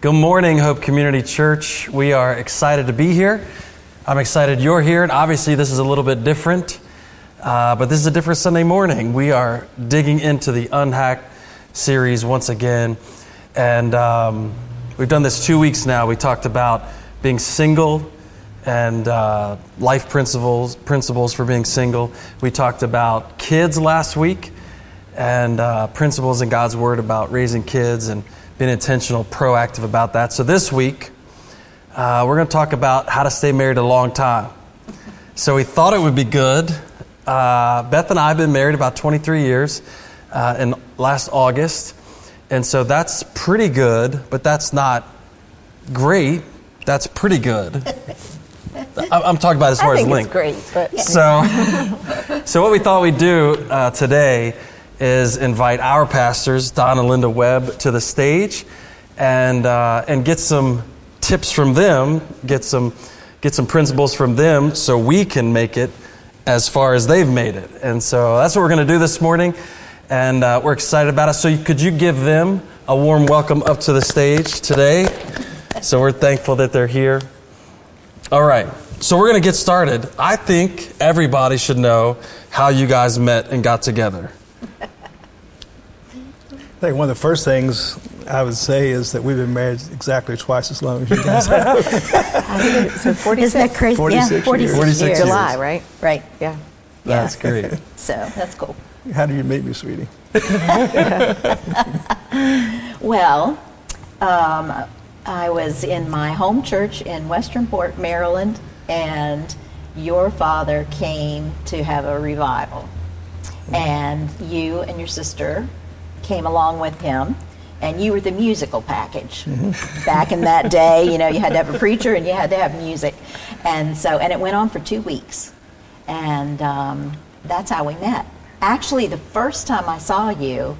Good morning, Hope Community Church. We are excited to be here. I'm excited you're here, and obviously, this is a little bit different, uh, but this is a different Sunday morning. We are digging into the Unhacked series once again, and um, we've done this two weeks now. We talked about being single and uh, life principles, principles for being single. We talked about kids last week and uh, principles in God's Word about raising kids and being intentional, proactive about that. So this week, uh, we're going to talk about how to stay married a long time. So we thought it would be good. Uh, Beth and I have been married about 23 years uh, in last August. And so that's pretty good, but that's not great. That's pretty good. I'm talking about as far as length. great, but so, so what we thought we'd do uh, today is invite our pastors, Don and Linda Webb, to the stage, and uh, and get some tips from them, get some get some principles from them, so we can make it as far as they've made it. And so that's what we're going to do this morning, and uh, we're excited about it. So could you give them a warm welcome up to the stage today? So we're thankful that they're here. All right. So we're going to get started. I think everybody should know how you guys met and got together. I think one of the first things I would say is that we've been married exactly twice as long as you guys have. so 46, Isn't that crazy? 46 yeah, 46 years. 46 years. July, right? Right. Yeah. That's great. So that's cool. How did you meet me, sweetie? Well, um, I was in my home church in Westernport, Maryland, and your father came to have a revival. And you and your sister came along with him, and you were the musical package. Back in that day, you know, you had to have a preacher and you had to have music. And so, and it went on for two weeks. And um, that's how we met. Actually, the first time I saw you,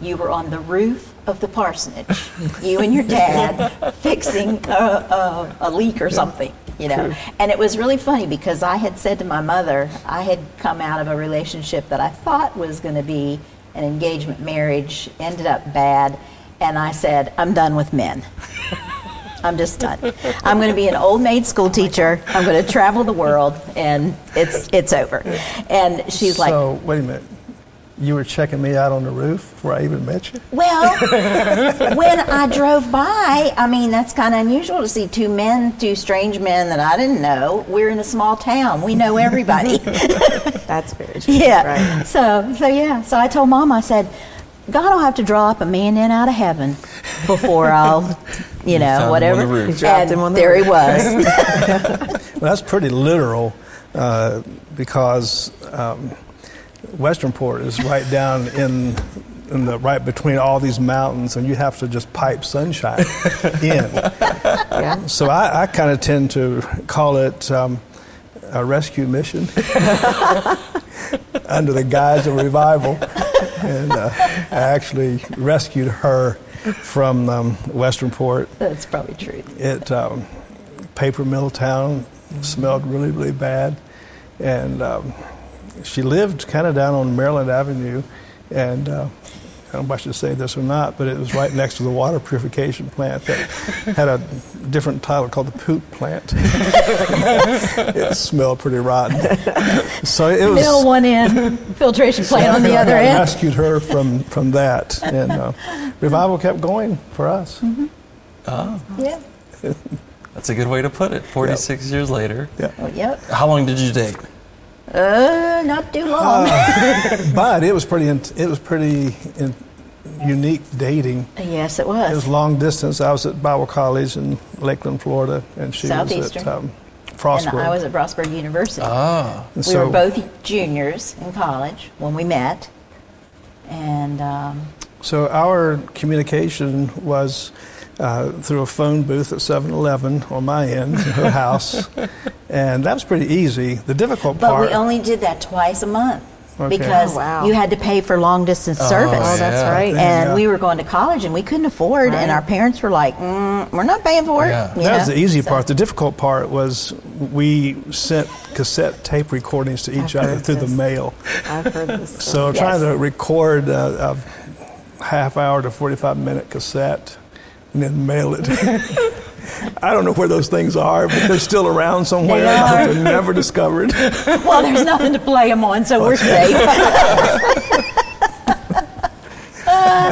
you were on the roof of the parsonage, you and your dad fixing a, a, a leak or something, you know. And it was really funny because I had said to my mother, I had come out of a relationship that I thought was going to be an engagement marriage, ended up bad, and I said, I'm done with men. I'm just done. I'm going to be an old maid school teacher. I'm going to travel the world, and it's it's over. And she's like, so, wait a minute. You were checking me out on the roof before I even met you? Well, when I drove by, I mean, that's kind of unusual to see two men, two strange men that I didn't know. We're in a small town. We know everybody. That's very true. yeah. Right. So, so yeah. So I told mom, I said, God will have to draw up a man in out of heaven before I'll, you know, found him on whatever. the roof. Dropped and him on the there roof. he was. Well, that's pretty literal uh, because um, Westernport is right down in, in the right between all these mountains, and you have to just pipe sunshine in. Yeah. So I, I kind of tend to call it um, a rescue mission under the guise of revival. And uh, I actually rescued her from um, Westernport. that's probably true. It um, paper mill town smelled really, really bad, and um, she lived kind of down on Maryland Avenue, and uh, I don't know if I should say this or not, but it was right next to the water purification plant that had a different title called the poop plant. it smelled pretty rotten. So it was. Mill one end, filtration plant on the other I end. rescued her from, from that, and uh, revival kept going for us. Yeah. That's a good way to put it. 46 years later. Well, yep. How long did you date? Uh, not too long. But it was pretty. in- It was pretty in, unique dating. yes, it was. It was was. long distance. I was at Bible College in Lakeland, Florida, and she was at um, And I was at Frostburg University. Ah. And we so, were both juniors in college when we met. And um, so our communication was uh, through a phone booth at 7-Eleven on my end, her house, and that was pretty easy. The difficult but part. But we only did that twice a month Okay. because Oh, wow. you had to pay for long distance service. Oh, that's yeah. right. And Yeah. we were going to college and we couldn't afford, and our parents were like, mm, "We're not paying for it." Yeah. you that was the easy So- part. The difficult part was we sent cassette tape recordings to each I've other through this. the mail. I've heard this. So Yes. trying to record a, a half hour to 45 minute cassette and then mail it. I don't know where those things are, but they're still around somewhere. They are. They're never discovered. Well, there's nothing to play them on, so we're safe.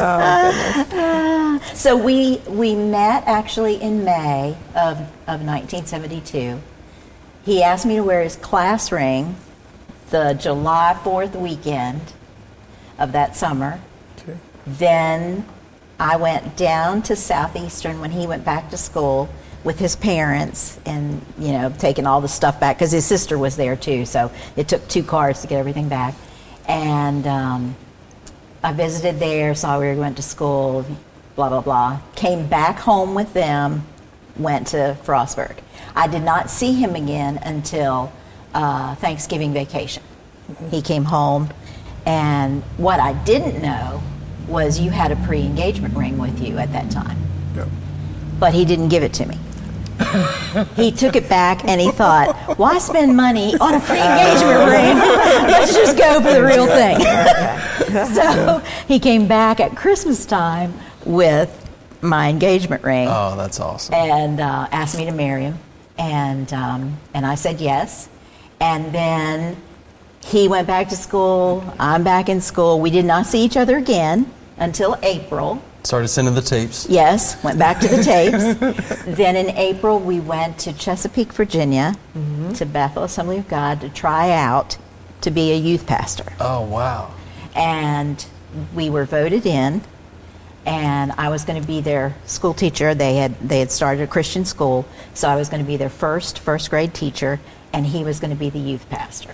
Oh, so we we met actually in May of, of 1972. He asked me to wear his class ring the July 4th weekend of that summer. Okay. Then I went down to Southeastern when he went back to school with his parents and, you know, taking all the stuff back because his sister was there too. So it took two cars to get everything back. And um, I visited there, saw where he went to school, blah, blah, blah. Came back home with them, went to Frostburg. I did not see him again until uh, Thanksgiving vacation. He came home, and what I didn't know was you had a pre engagement ring with you at that time, but he didn't give it to me. he took it back and he thought, why spend money on a pre engagement ring? Let's just go for the real thing. so he came back at Christmas time with my engagement ring Oh, that's awesome. and uh, asked me to marry him, and um, and I said yes, and then he went back to school. I'm back in school. We did not see each other again until April. Started sending the tapes. Yes, went back to the tapes. then in April, we went to Chesapeake, Virginia, mm-hmm. to Bethel Assembly of God to try out to be a youth pastor Oh, wow. and we were voted in and I was going to be their school teacher. They had they had started a Christian school, so I was going to be their first first grade teacher, and he was going to be the youth pastor.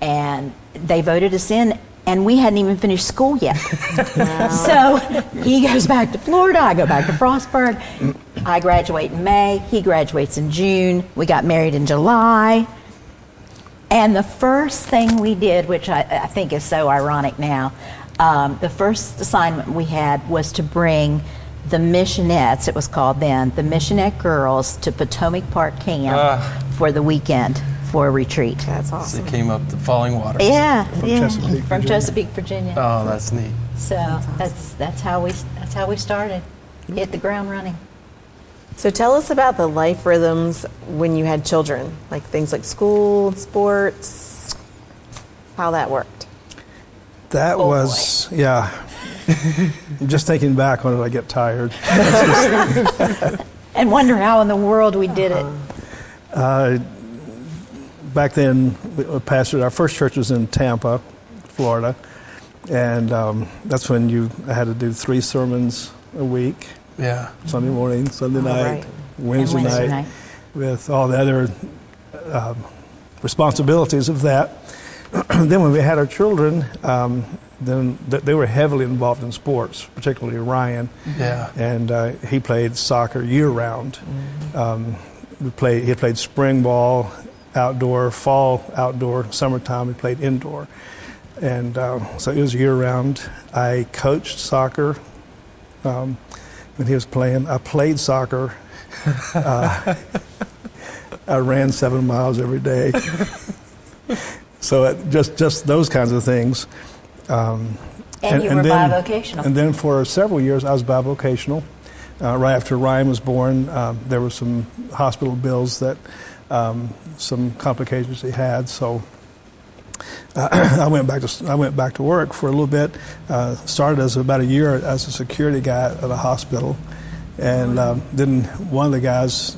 And they voted us in, and we hadn't even finished school yet. so he goes back to Florida. I go back to Frostburg. I graduate in May. He graduates in June. We got married in July. And the first thing we did, which I, I think is so ironic now, um, the first assignment we had was to bring the missionettes, it was called then, the missionette girls to Potomac Park Camp Ah. for the weekend for a retreat. That's So awesome. it came up the falling waters. Yeah, From yeah, Chesapeake, from Virginia. Chesapeake, Virginia. Oh, that's neat. so that's that's how we that's how we started. Hit the ground running. So tell us about the life rhythms when you had children, like things like school, sports, how that worked. That Oh, was, yeah. Just thinking back on it, I get tired. And wonder how in the world we did it. Uh, back then, we pastored, our first church was in Tampa, Florida. And um, that's when you had to do three sermons a week Yeah. Sunday morning, Sunday night, right. Wednesday, And Wednesday night, night. with all the other um, responsibilities of that. then when we had our children, um, then th- they were heavily involved in sports, particularly Ryan, Yeah. and uh, he played soccer year round. Um, we played, he played spring ball, outdoor, fall outdoor, summertime we played indoor, and uh, so it was year round. I coached soccer um, when he was playing. I played soccer. Uh, I ran seven miles every day. so it, just just those kinds of things. Um, And, you were bivocational. and then for several years, I was bivocational. Uh, right after Ryan was born, um, there were some hospital bills that um, some complications he had. So uh, I went back to I went back to work for a little bit. Uh, started as about a year as a security guy at a hospital, and um, then one of the guys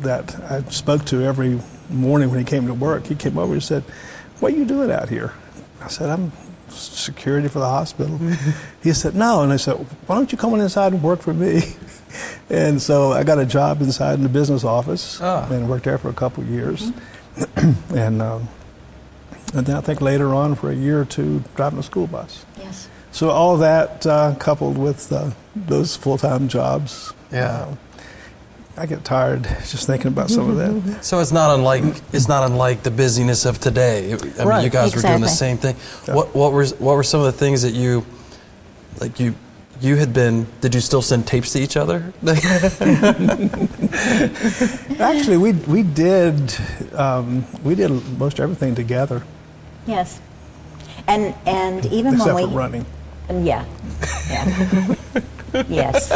that I spoke to every morning when he came to work, he came over and said, "What are you doing out here?" I said, "I'm security for the hospital." he said, "No," and I said, "Why don't you come on inside and work for me?" and so I got a job inside in the business office Ah. and worked there for a couple of years, and. Um, and then I think later on for a year or two driving a school bus. yes. So all that uh, coupled with uh, those full-time jobs, Yeah. uh, I get tired just thinking about some of that. So it's not unlike it's not unlike the busyness of today. I mean, Right. you guys were doing the same thing. What what were what were some of the things that you like you you had been did you still send tapes to each other? Actually, we we did um, we did most everything together Yes. And and even except when for we running. And Yeah. Yeah. yes.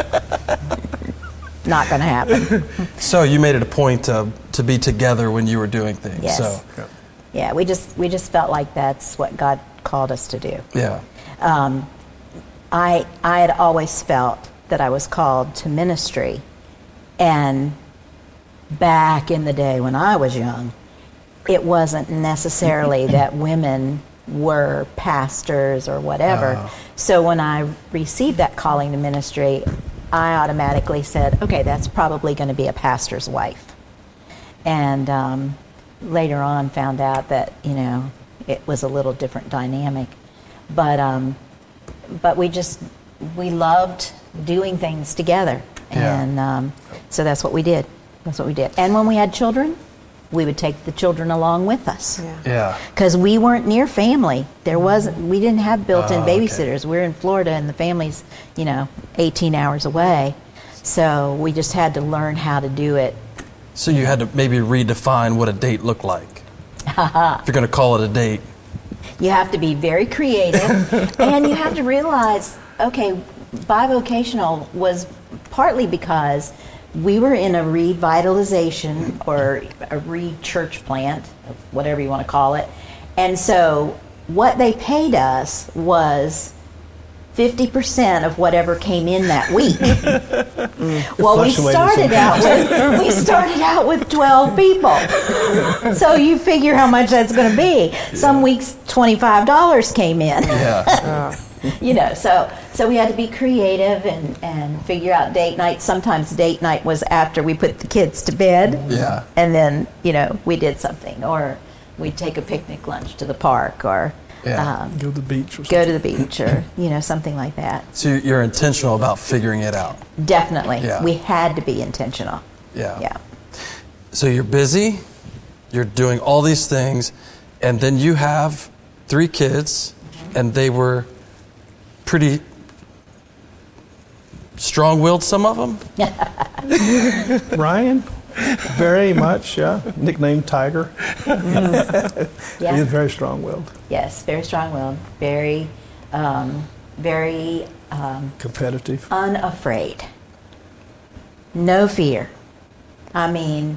Not going to happen. So you made it a point to, to be together when you were doing things. Yes. So, yeah, we just we just felt like that's what God called us to do. yeah. Um, I I had always felt that I was called to ministry, and back in the day when I was young, it wasn't necessarily that women were pastors or whatever. Oh. So when I received that calling to ministry, I automatically said, okay, that's probably going to be a pastor's wife. And um, later on, found out that you know it was a little different dynamic, but um, but we just we loved doing things together, Yeah. and um, so that's what we did. That's what we did. And when we had children, we would take the children along with us Yeah. Yeah. because we weren't near family. There mm-hmm. wasn't. We didn't have built-in Oh, okay. babysitters. We're in Florida, and the family's you know 18 hours away. So we just had to learn how to do it. So you had to maybe redefine what a date looked like. if you're going to call it a date. You have to be very creative, and you have to realize, okay, bivocational was partly because we were in a revitalization or a re-church plant, whatever you want to call it, and so what they paid us was. 50% of whatever came in that week. well, we started out with we started out with 12 people. So you figure how much that's going to be. Some weeks $25 came in. Yeah. Oh. you know, so so we had to be creative and and figure out date night. Sometimes date night was after we put the kids to bed. Yeah. And then, you know, we did something or we'd take a picnic lunch to the park or Yeah. um, Go to the beach or go to the beach or, you know, something like that. so you're- you're intentional about figuring it out. Definitely. Yeah. We had to be intentional. Yeah. Yeah. So you're busy, you're doing all these things, and then you have three kids, and they were pretty strong willed, some of them. Ryan, very much, yeah. Nicknamed Tiger. Yeah. He's very strong willed, Yes, very strong-willed, very, um, very um, competitive. unafraid, no fear. I mean,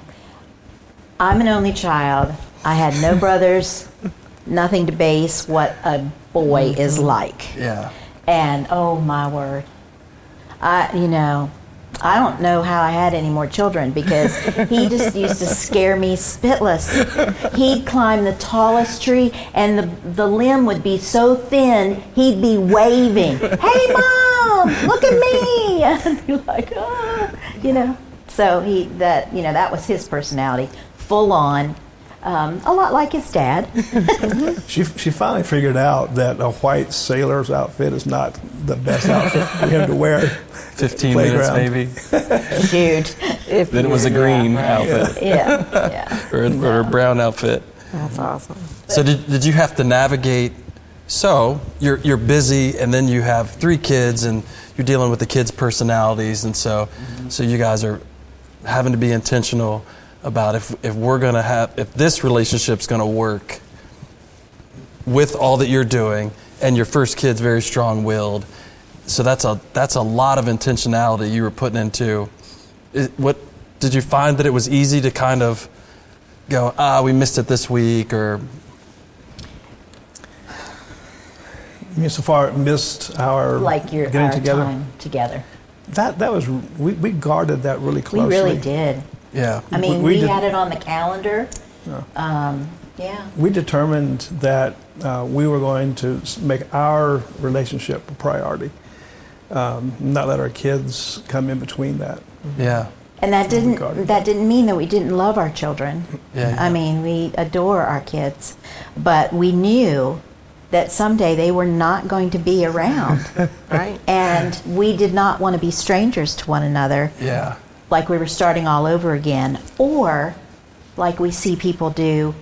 I'm an only child. I had no brothers, nothing to base what a boy is like. Yeah. And oh my word, I you know, I don't know how I had any more children because he just used to scare me spitless. He'd climb the tallest tree and the the limb would be so thin he'd be waving, "Hey mom, look at me!" And be like, "Oh," you know. So he that you know that was his personality, full on. Um, a lot like his dad. She, she finally figured out that a white sailor's outfit is not the best outfit for him to wear. 15 minutes maybe. Huge. If Then it was a green yeah, right. outfit Yeah, yeah. or, a, or a brown outfit. That's awesome. So did, did you have to navigate? So you're you're busy, and then you have three kids, and you're dealing with the kids' personalities, and so so you guys are having to be intentional about if if we're gonna have if this relationship's gonna work with all that you're doing, and your first kid's very strong-willed. So that's a that's a lot of intentionality you were putting into. Is- What did you find that it was easy to kind of go ah we missed it this week or I mean, so far missed our like your getting our together. time together. That that was we, we guarded that really closely. We really did. Yeah I mean, We- we, we did- had it on the calendar. Um, yeah. We determined that uh, we were going to make our relationship a priority, um, not let our kids come in between that. yeah And that didn't that didn't mean that we didn't love our children. Yeah, yeah. I mean, we adore our kids, but we knew that someday they were not going to be around, Right. and we did not want to be strangers to one another. yeah like we were starting all over again, or like we see people do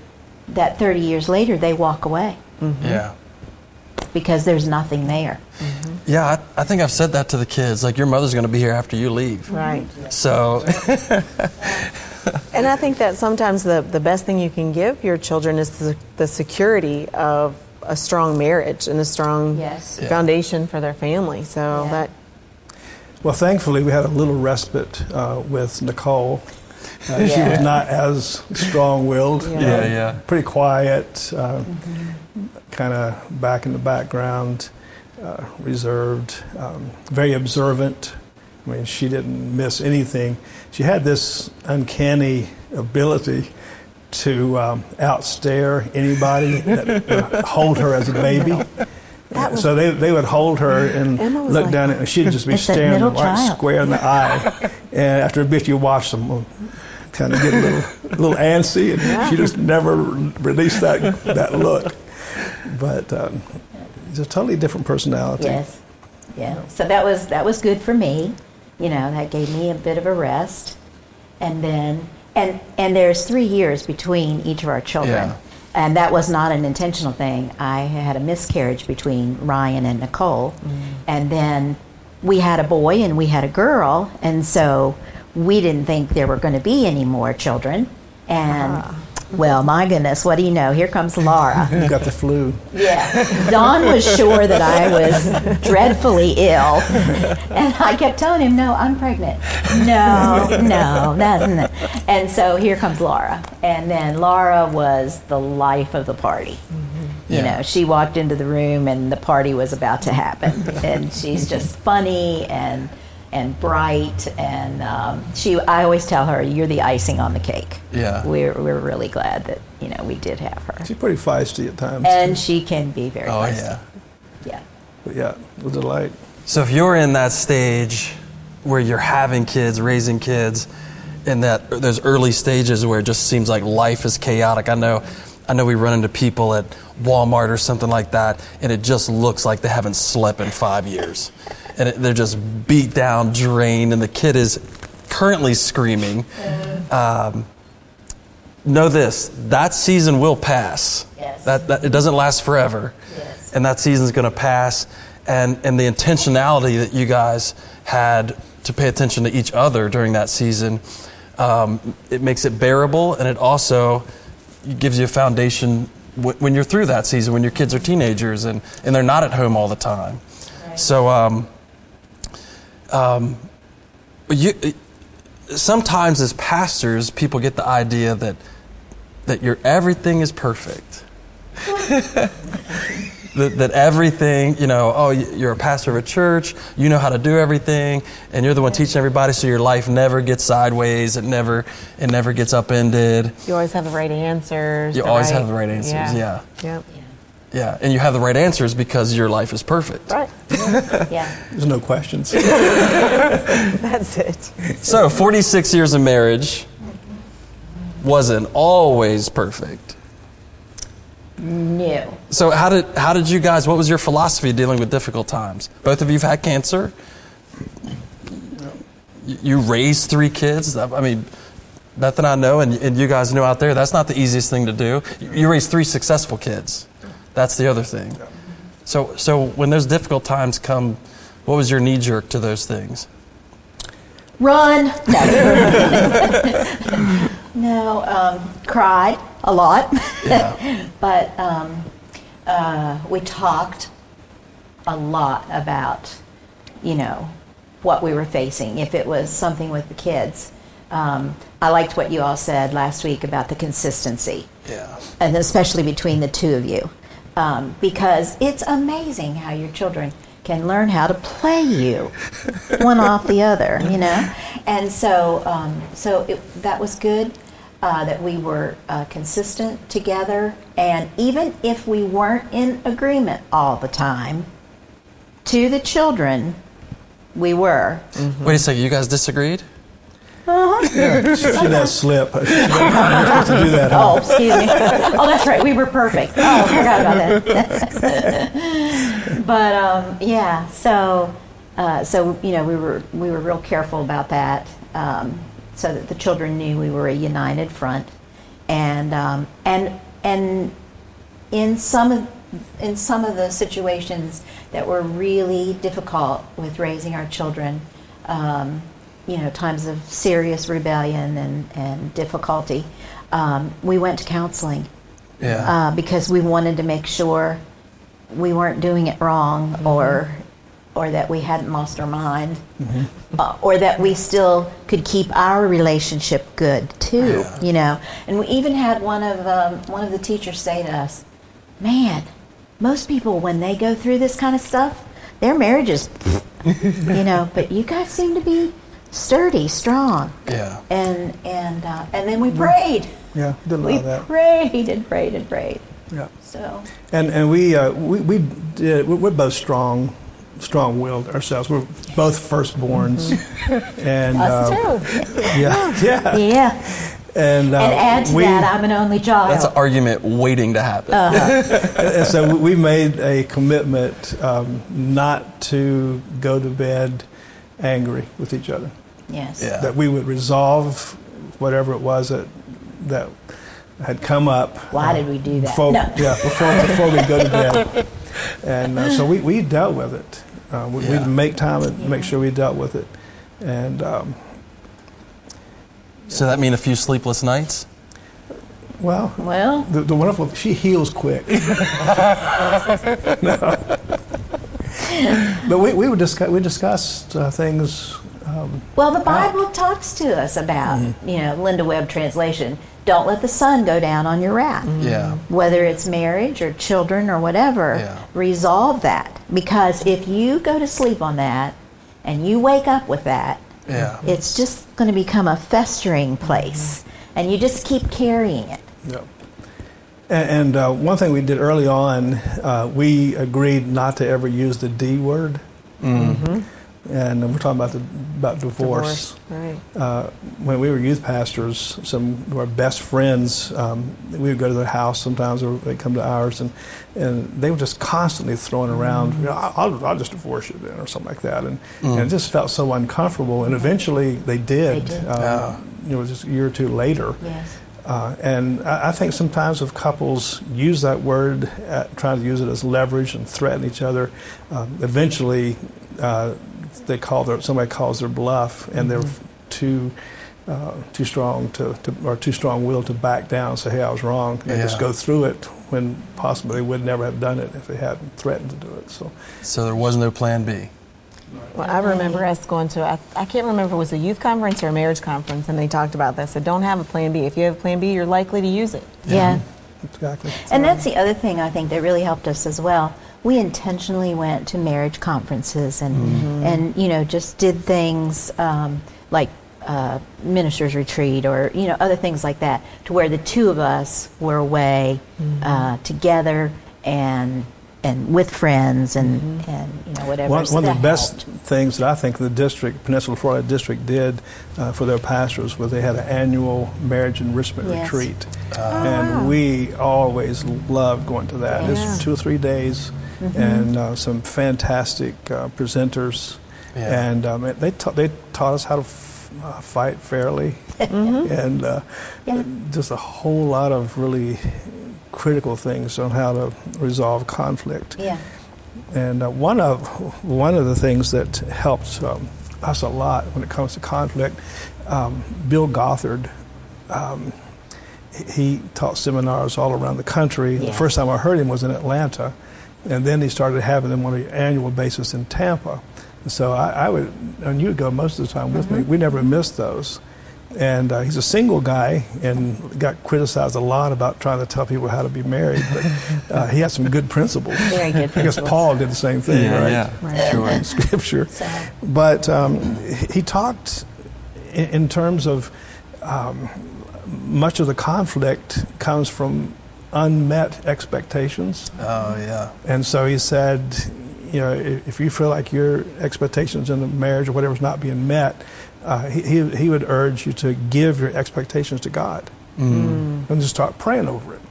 that 30 years later they walk away mm-hmm. yeah because there's nothing there. Mm-hmm. yeah I, I think i've said that to the kids like your mother's going to be here after you leave Right. so And I think that sometimes the, the best thing you can give your children is the, the security of a strong marriage and a strong Yes. Yeah. foundation for their family. So Yeah. that Well, thankfully, we had a little respite uh, with Nicole. Uh, She was not as strong-willed. Yeah. Yeah, yeah. Pretty quiet, uh, kind of back in the background, uh, reserved, um, very observant. I mean, she didn't miss anything. She had this uncanny ability to um, outstare anybody that would hold her as a baby. That was- so they, they would hold her and look like down at and she'd just be staring middle right child. square in the eye. and after a bit, you watch them kind of get a little, a little antsy, and Yeah. she just never released that, that look. But um, it's a totally different personality. Yes. Yeah. So that was that was good for me. You know, that gave me a bit of a rest. And then and and there's 3 years between each of our children. Yeah. And that was not an intentional thing. I had a miscarriage between Ryan and Nicole. Mm. And then we had a boy and we had a girl, and so we didn't think there were going to be any more children. And ah. Well, my goodness, what do you know? Here comes Laura. You got the flu. Yeah. Don was sure that I was dreadfully ill. And I kept telling him, no, I'm pregnant. No, no, that's no. And so here comes Laura. And then Laura was the life of the party. Mm-hmm. You Yeah. know, she walked into the room and the party was about to happen. and she's just funny and and bright and um, she I always tell her you're the icing on the cake. Yeah. We're we're really glad that, you know, we did have her. She's pretty feisty at times. And too. she can be very Oh, feisty. yeah. Yeah. But yeah, it was a delight. So if you're in that stage where you're having kids, raising kids, in that those early stages where it just seems like life is chaotic. I know, I know we run into people at Walmart or something like that, and it just looks like they haven't slept in five years, and it, they're just beat down, drained, and the kid is currently screaming. Um, know this: that season will pass. Yes. That, that it doesn't last forever Yes. and that season's going to pass and and the intentionality that you guys had to pay attention to each other during that season um, it makes it bearable and it also gives you a foundation w- when you're through that season when your kids are teenagers and, and they're not at home all the time so um, um, you, sometimes as pastors people get the idea that that your everything is perfect that, that everything, you know, oh, you're a pastor of a church, you know how to do everything, and you're the one teaching everybody, so your life never gets sideways, it never, it never gets upended. You always have the right answers. You the always right- have the right answers, yeah. Yep. Yeah, and you have the right answers because your life is perfect. Right. Yeah. There's no questions. That's it. So, 46 years of marriage wasn't always perfect. No. So, how did how did you guys? What was your philosophy dealing with difficult times? Both of you've had cancer. You- You raised three kids. I mean, Beth and I know, and, and you guys know out there, that's not the easiest thing to do. You raised three successful kids. That's the other thing. So, so when those difficult times come, what was your knee jerk to those things? Run. No. no. Um, cried a lot. Yeah. but um, uh, we talked a lot about, you know, what we were facing. If it was something with the kids, um, I liked what you all said last week about the consistency. Yeah. and especially between the two of you, um, because it's amazing how your children can learn how to play you one off the other, you know. And so, um, so it, that was good uh, that we were uh, consistent together, and even if we weren't in agreement all the time, to the children, we were. Wait a second, you guys disagreed? Yeah, she does slip. She's supposed to do that. huh? Oh, excuse me. oh, that's right. We were perfect. Oh, I forgot about that. but um, yeah, so uh, so you know we were we were real careful about that, um, so that the children knew we were a united front, and um, and and in some of in some of the situations that were really difficult with raising our children. Um, you know, times of serious rebellion and, and difficulty, um, we went to counseling Yeah. uh, because we wanted to make sure we weren't doing it wrong or or that we hadn't lost our mind, uh, or that we still could keep our relationship good too. Yeah. You know, and we even had one of um, one of the teachers say to us, "Man, most people when they go through this kind of stuff, their marriages, you know, but you guys seem to be sturdy, strong." Yeah. And and uh, and then we prayed. Yeah, did a lot We of that. prayed and prayed and prayed. Yeah. So And and we uh, we, we did. We're both strong, strong-willed ourselves. We're both firstborns, and us uh, too. yeah, yeah, Yeah. and uh, and add to we, that, I'm an only child. That's an argument waiting to happen. and so we made a commitment um, not to go to bed angry with each other. Yes. Yeah. That we would resolve whatever it was that that had come up. Why did we do that? Before, No. Yeah, before before we go to bed, and uh, so we, we dealt with it. Uh, we, Yeah. We'd make time and make sure we dealt with it, and um, so that mean a few sleepless nights? well, Well, the, the wonderful she heals quick. No. But we, we would discuss we discussed uh, things. Um, well, the Bible talks to us about, Mm-hmm. you know, Linda Webb translation. Don't let the sun go down on your wrath. Yeah. Whether it's marriage or children or whatever, Yeah. resolve that. Because if you go to sleep on that and you wake up with that, Yeah. it's just going to become a festering place. Mm-hmm. And you just keep carrying it. Yeah. And, and uh, one thing we did early on, uh, we agreed not to ever use the D word. And we're talking about the about divorce. Right. Uh, when we were youth pastors, some of our best friends, um, we would go to their house sometimes, or they'd come to ours, and and they were just constantly throwing around, you know, I'll, I'll just divorce you then, or something like that, and, and it just felt so uncomfortable. And eventually, they did. They did. Um, Yeah. You know, just a year or two later. Yes. Uh, and I, I think sometimes if couples use that word, uh, trying to use it as leverage and threaten each other, um, eventually uh, they call their somebody calls their bluff, and they're too uh, too strong to, to or too strong will to back down and say, "Hey, I was wrong," and just go through it when possibly they would never have done it if they hadn't threatened to do it. So So there was no plan B. Well, I remember us going to, I, I can't remember if it was a youth conference or a marriage conference, and they talked about this. So don't have a plan B. If you have a plan B, you're likely to use it. yeah. exactly. And that's the other thing I think that really helped us as well. We intentionally went to marriage conferences and and you know just did things um, like uh, ministers retreat or you know other things like that to where the two of us were away uh, together and and with friends and and you know whatever. One, So one of the best helped. things that I think the district, Peninsula Florida District, did uh, for their pastors was they had an annual marriage enrichment Yes. retreat, and we always loved going to that. Yes. It's two or three days, and uh, some fantastic uh, presenters, Yeah. and um, they ta- they taught us how to f- uh, fight fairly, and uh, Yeah. just a whole lot of really critical things on how to resolve conflict. Yeah. And uh, one of one of the things that helped um, us a lot when it comes to conflict, um, Bill Gothard, um, he- he taught seminars all around the country. The first time I heard him was in Atlanta, and then he started having them on an annual basis in Tampa. And so I, I would, and you would go most of the time with me. We never missed those. And uh, he's a single guy and got criticized a lot about trying to tell people how to be married, but uh, he had some good principles. Very good principles. I guess. Paul did the same thing, right? yeah. Right. Sure. In Scripture. So- But um, he talked in, in terms of um, much of the conflict comes from unmet expectations. Oh yeah. And so he said, you know, if if you feel like your expectations in the marriage or whatever is not being met, uh, he, he he would urge you to give your expectations to God and just start praying over it.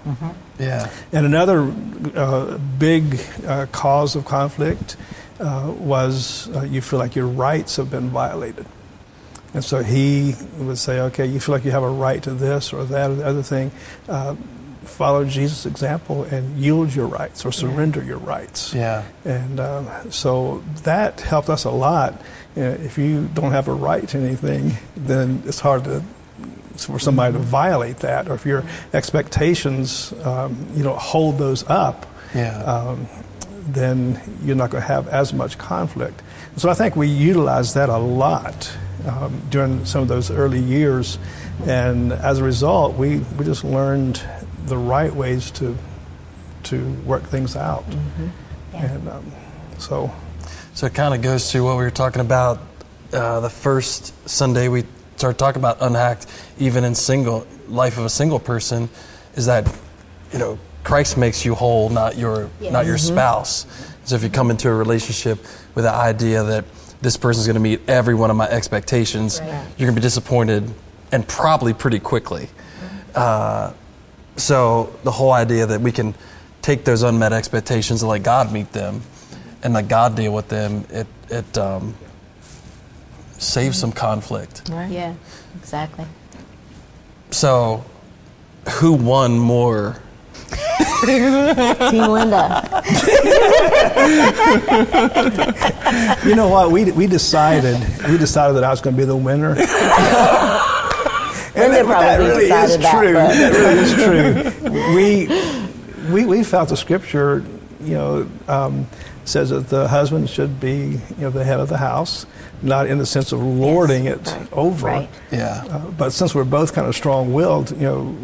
Yeah. And another uh, big uh, cause of conflict uh, was uh, you feel like your rights have been violated. And so he would say, okay, you feel like you have a right to this or that or the other thing. Follow Jesus' example and yield your rights or surrender your rights. Yeah. And uh, so that helped us a lot. You know, if you don't have a right to anything, then it's hard to for somebody to violate that. Or if your expectations, um, you don't hold those up, Yeah. um, then you're not going to have as much conflict. So I think we utilized that a lot um, during some of those early years, and as a result, we, we just learned the right ways to to work things out. Mm-hmm. Yeah. And um, so, So it kind of goes to what we were talking about uh, the first Sunday we started talking about unhacked, even in single life of a single person, is that you know Christ makes you whole, not your not your spouse. So if you come into a relationship with the idea that this person's going to meet every one of my expectations, Right. you're going to be disappointed, and probably pretty quickly. Uh, so the whole idea that we can take those unmet expectations and let God meet them, and let God deal with them, it it um, saves some conflict. Right. Yeah, exactly. So, who won more? Team Linda. you know what? We, we decided we decided that I was going to be the winner. Linda that, probably that really decided is that, true. but- That really is true. We, we, we felt the scripture, you know, um, says that the husband should be, you know, the head of the house, not in the sense of lording it right. over. Right. Yeah. Uh, but since we're both kind of strong-willed, you know,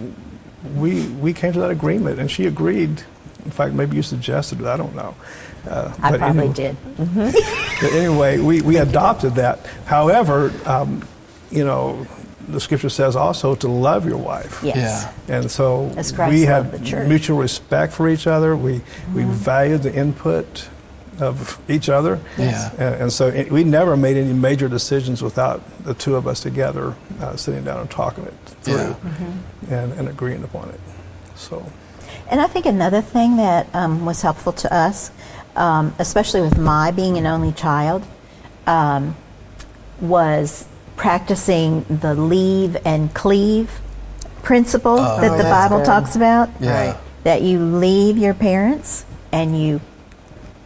we we came to that agreement, and she agreed. In fact, maybe you suggested it. I don't know. Uh, I but probably anyway- did. but anyway, we, we adopted that. However, um, you know, the scripture says also to love your wife. Yes. Yeah. And so we loved had mutual respect for each other. We, we valued the input of each other. Yes. And, and so it, we never made any major decisions without the two of us together uh, sitting down and talking it through Yeah. and, and agreeing upon it. So, And I think another thing that um, was helpful to us, um, especially with my being an only child, um, was practicing the leave and cleave principle oh, that the Bible good. talks about. Yeah. That you leave your parents and you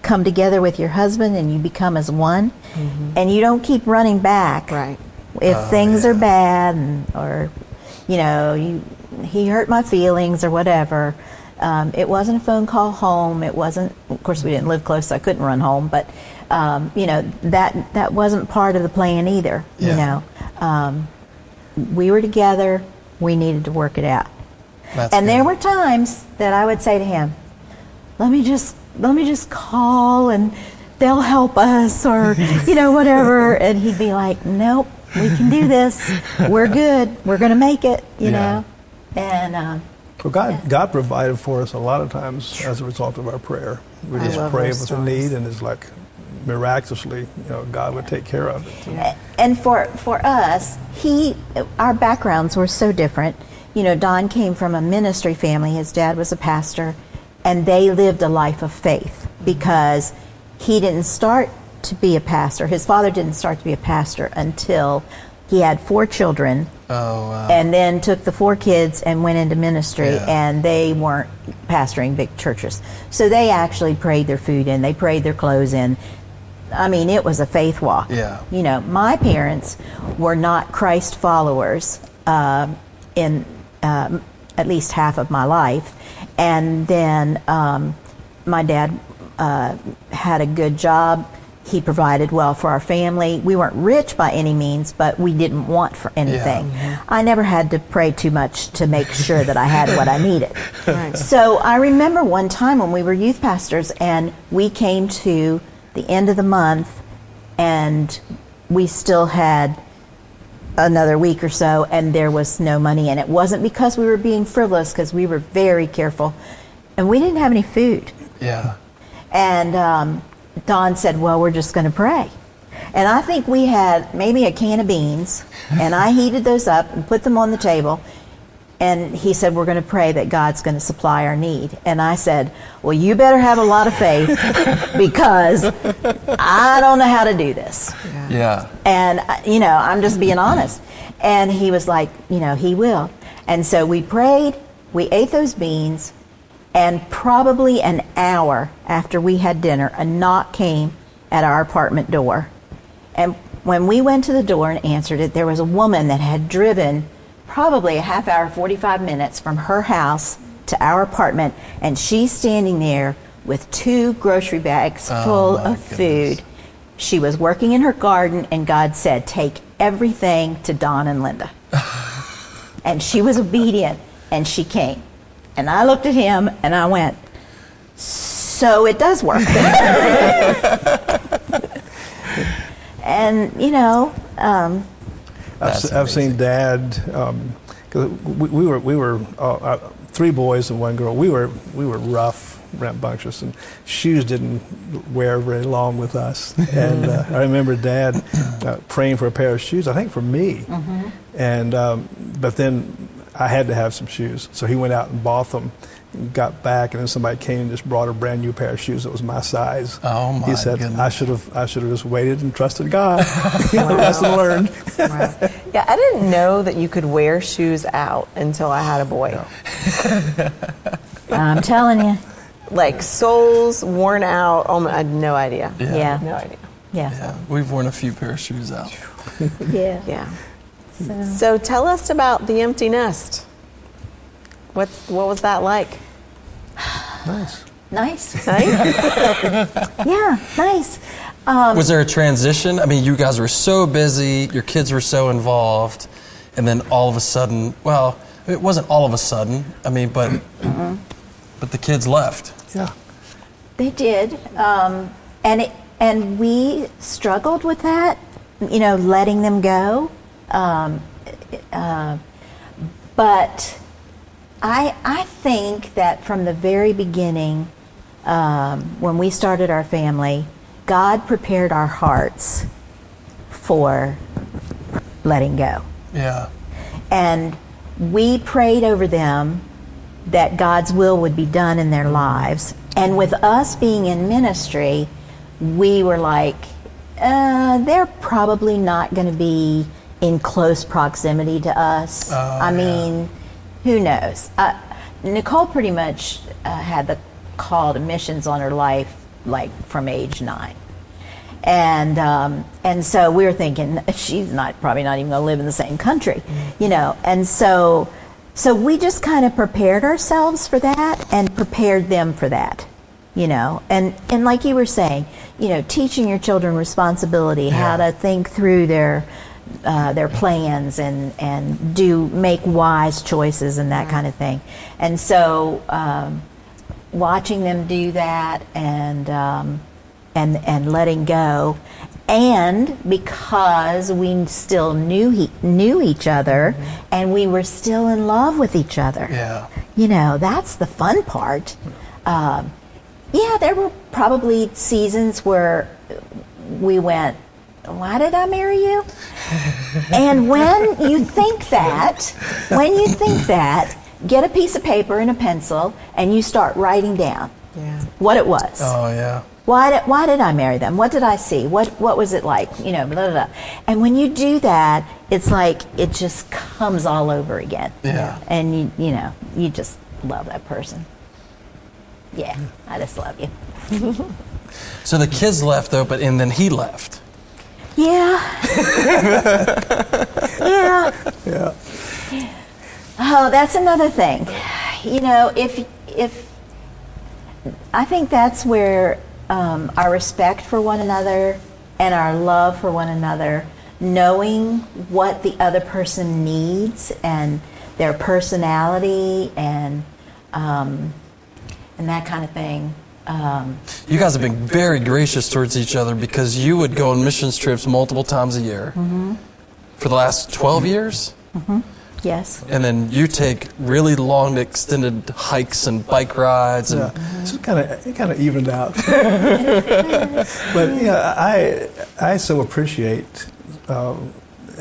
come together with your husband and you become as one, mm-hmm. and you don't keep running back Right. if Oh, things yeah. are bad and, or you know you he hurt my feelings or whatever um, it wasn't a phone call home. It wasn't of course we didn't live close so i couldn't run home but um, you know that that wasn't part of the plan either you know. Um, we were together. We needed to work it out. That's and good. there were times that i would say to him let me just let me just call and they'll help us or you know whatever. And he'd be like nope we can do this. We're good. We're going to make it you Yeah. know. And um, well, God, God provided for us a lot of times as a result of our prayer. We just pray with a need, and it's like miraculously, you know, God would take care of it. and for for us he our backgrounds were so different. You know don came from a ministry family. His dad was a pastor and they lived a life of faith because he didn't start to be a pastor. His father didn't start to be a pastor until he had four children Oh, wow. and then took the four kids and went into ministry Yeah. and they weren't pastoring big churches so they actually prayed their food in they prayed their clothes in i mean it was a faith walk Yeah. you know my parents were not christ followers um, in um, at least half of my life and then um, my dad uh, had a good job he provided well for our family. We weren't rich by any means but we didn't want for anything. I never had to pray too much to make sure that i had what i needed. Right. so I remember one time when we were youth pastors and we came to the end of the month and we still had another week or so and there was no money and it wasn't because we were being frivolous because we were very careful and we didn't have any food. Yeah. and um, Don said, Well, we're just going to pray. And I think we had maybe a can of beans, and I heated those up and put them on the table. And he said, We're going to pray that God's going to supply our need. And I said, Well, you better have a lot of faith because I don't know how to do this. Yeah. And, uh, you know, I'm just being honest. And he was like, You know, he will. And so we prayed, we ate those beans, and probably an hour after we had dinner, a knock came at our apartment door. And when we went to the door and answered it, there was a woman that had driven probably a half hour, 45 minutes from her house to our apartment, and she's standing there with two grocery bags Oh, full of goodness. food. She was working in her garden, and God said, Take everything to Don and Linda. and she was obedient, and she came. And I looked at him and I went, So it does work. and, you know, um, I've, se- I've seen Dad. Um, 'cause we, we were we were uh, uh, three boys and one girl. We were we were rough, rambunctious, and shoes didn't wear very long with us. and uh, I remember Dad uh, praying for a pair of shoes. I think for me. And um, but then I had to have some shoes, so he went out and bought them. Got back, and then somebody came and just brought a brand new pair of shoes that was my size. Oh, my He said, goodness. "I should have, I should have just waited and trusted God." Lesson learned. Yeah, I didn't know that you could wear shoes out until I had a boy. I'm telling you. Like soles worn out. Oh, my, I had no idea. Yeah. Yeah. No idea. Yeah. Yeah, we've worn a few pair of shoes out. Yeah. Yeah. So tell us about the empty nest. What's what was that like? Nice. Nice. Nice? Yeah, nice. Um, Was there a transition? I mean, you guys were so busy, your kids were so involved, and then all of a sudden, well, it wasn't all of a sudden. I mean, but but the kids left. Yeah. They did, um, and it, and we struggled with that. You know, letting them go. Um, uh, but I I think that from the very beginning, um, when we started our family, God prepared our hearts for letting go. Yeah. and we prayed over them that God's will would be done in their lives. And with us being in ministry, we were like, uh, they're probably not going to be in close proximity to us. Oh, I yeah. mean, who knows? Uh, Nicole pretty much uh, had the call to missions on her life like from age nine and um, and so we were thinking she's not probably not even going to live in the same country, you know. And so so we just kind of prepared ourselves for that and prepared them for that, you know. And and like you were saying, you know, teaching your children responsibility, how to think through their uh, their plans and and do make wise choices and that kind of thing. And so. Um, watching them do that and um, and and letting go, and because we still knew he, knew each other, and we were still in love with each other. Yeah. You know, that's the fun part. Um, yeah, there were probably seasons where we went, why did I marry you? and when you think that, when you think that, get a piece of paper and a pencil and you start writing down Yeah. what it was. Oh yeah. Why did, why did I marry them? What did I see? What what was it like? You know, blah, blah, blah. And when you do that, it's like it just comes all over again. Yeah. And you you know, you just love that person. Yeah, I just love you. So the kids left though, but and then he left. Yeah. yeah. Yeah. Oh, that's another thing. You know, if if I think that's where um, our respect for one another and our love for one another, knowing what the other person needs and their personality and um, and that kind of thing. Um, You guys have been very gracious towards each other because you would go on missions trips multiple times a year for the last 12 years. yes. And then you take really long, extended hikes and bike rides. And Yeah, so kind of it kind of evened out. but yeah, I I so appreciate uh,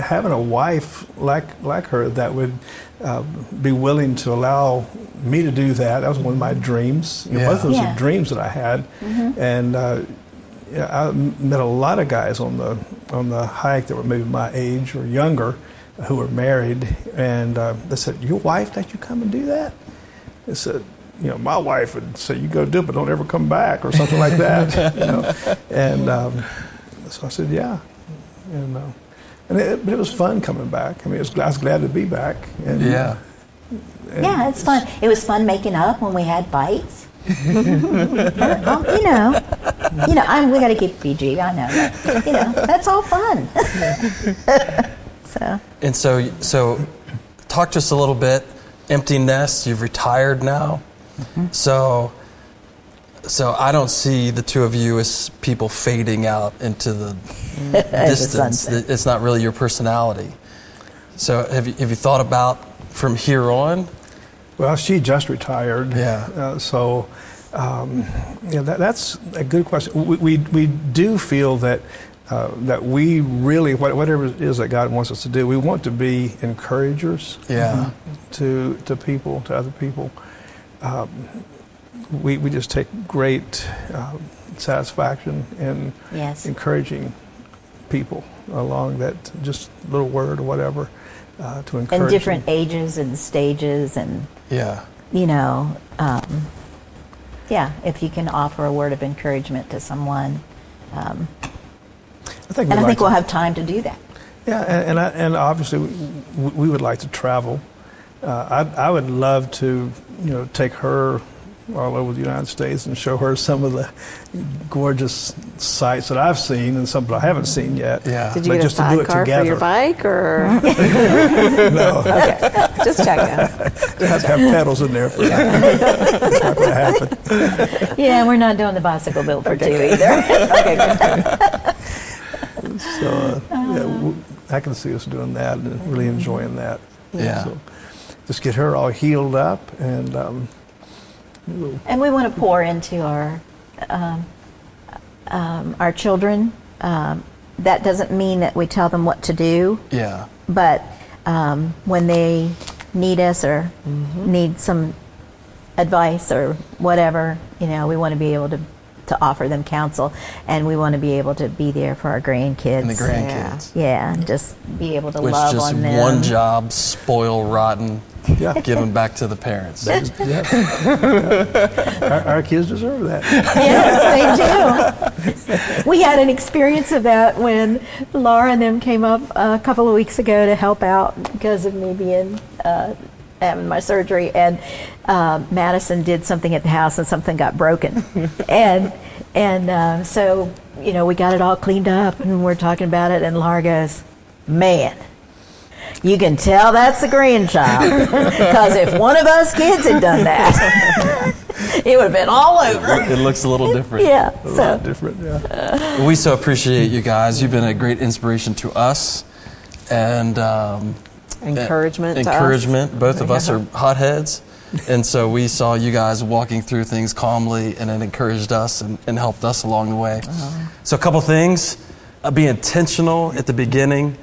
having a wife like like her that would uh, be willing to allow me to do that. That was one of my dreams. You know, Both of those Yeah. are dreams that I had, and. Uh, yeah, I met a lot of guys on the on the hike that were maybe my age or younger, who were married, and uh, they said, "Your wife let you come and do that?" I said, "You know, my wife would say, you go do it, but don't ever come back,' or something like that." you know, and um, so I said, "Yeah," and uh, and it, but it was fun coming back. I mean, it was, I was glad to be back. And, yeah. and Yeah, it's fun. It was fun making up when we had fights. um, you know, you know, I'm, we got to keep PG. I know, that. you know, that's all fun. so And so, so talk to us a little bit. Empty nest. You've retired now, so so I don't see the two of you as people fading out into the distance. sunset. It's not really your personality. So have you have you thought about from here on? Well, she just retired. Yeah. Uh, so, um, yeah, that, that's a good question. We, we, we do feel that uh, that we really, whatever it is that God wants us to do, we want to be encouragers Yeah. to to people, to other people. Um, we, we just take great um, satisfaction in Yes. encouraging people along that just little word or whatever uh, to encourage in different them. ages and stages, and Yeah. you know, um, yeah, if you can offer a word of encouragement to someone, um, I think and I we'd like think we'll have time to do that. Yeah, and and, I, and obviously we, we would like to travel. Uh, I I would love to you know take her all over the United States and show her some of the gorgeous sights that I've seen and some that I haven't seen yet. Yeah. Did you But get a just to do it sidecar for together. your bike, or No, okay, just checking. it has to have pedals in there for that. That's not going to happen. Yeah, we're not doing the bicycle build for two either. Okay, good. So uh, yeah, w- I can see us doing that and really enjoying that. Yeah. So just get her all healed up and. Um, we'll- And we want to pour into our um, um, our children. Um, that doesn't mean that we tell them what to do, Yeah. but um, when they need us or need some advice or whatever, you know, we want to be able to to offer them counsel, and we want to be able to be there for our grandkids. And the grandkids. yeah, and just be able to Which love on them. Which just one job, spoil rotten, Yeah. give them back to the parents. yeah. our, our kids deserve that. yes, they do. we had an experience of that when Laura and them came up a couple of weeks ago to help out because of me being uh, having my surgery, and uh, Madison did something at the house, and something got broken, and and uh, so you know we got it all cleaned up, and we're talking about it, and Laura goes, "Man." You can tell that's the grandchild because if one of us kids had done that, it would have been all over. It looks a little different. Yeah. A So lot different, yeah. We so appreciate you guys. You've been a great inspiration to us, and um, Encouragement to us. encouragement. Both of us are hotheads, and so we saw you guys walking through things calmly, and it encouraged us and, and helped us along the way. So, a couple things: uh, be intentional at the beginning.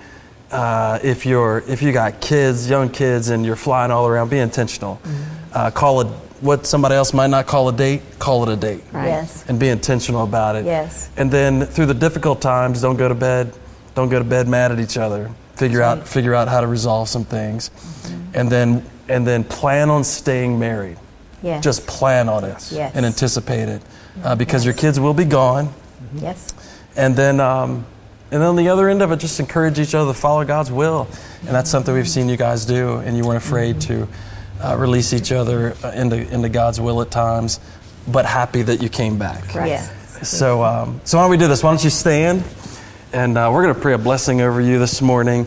Uh, if you're if you got kids, young kids, and you're flying all around, be intentional. Uh, call it what somebody else might not call a date. Call it a date Right. yes, and be intentional about it. Yes. And then through the difficult times, don't go to bed. Don't go to bed mad at each other. Figure out figure out how to resolve some things, Mm-hmm. and then and then plan on staying married. yes, Just plan on it Yes. and anticipate it, uh, because your kids will be gone. yes, And then um, and then on the other end of it, just encourage each other to follow God's will, and that's something we've seen you guys do, and you weren't afraid to uh, release each other uh, into into God's will at times, but happy that you came back. Right. yeah. So, um, so why don't we do this? Why don't you stand? And uh, we're going to pray a blessing over you this morning.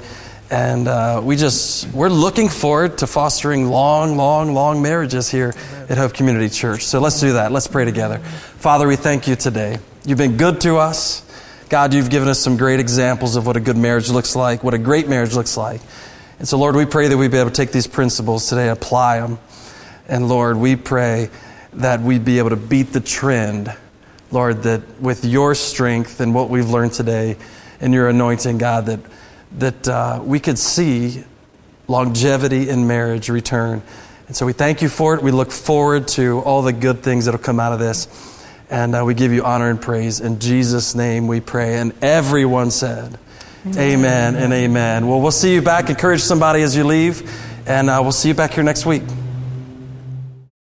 And uh, we just, we're looking forward to fostering long, long, long marriages here at Hope Community Church. So let's do that. Let's pray together. Father, we thank you today. You've been good to us. God, you've given us some great examples of what a good marriage looks like, what a great marriage looks like. And so, Lord, we pray that we'd be able to take these principles today, apply them. And Lord, we pray that we'd be able to beat the trend, Lord, that with your strength and what we've learned today and your anointing, God, that, that uh, we could see longevity in marriage return. And so we thank you for it. We look forward to all the good things that'll come out of this. And uh, we give you honor and praise. In Jesus' name we pray. And everyone said, Amen, and amen. Well, we'll see you back. Encourage somebody as you leave. And uh, we'll see you back here next week.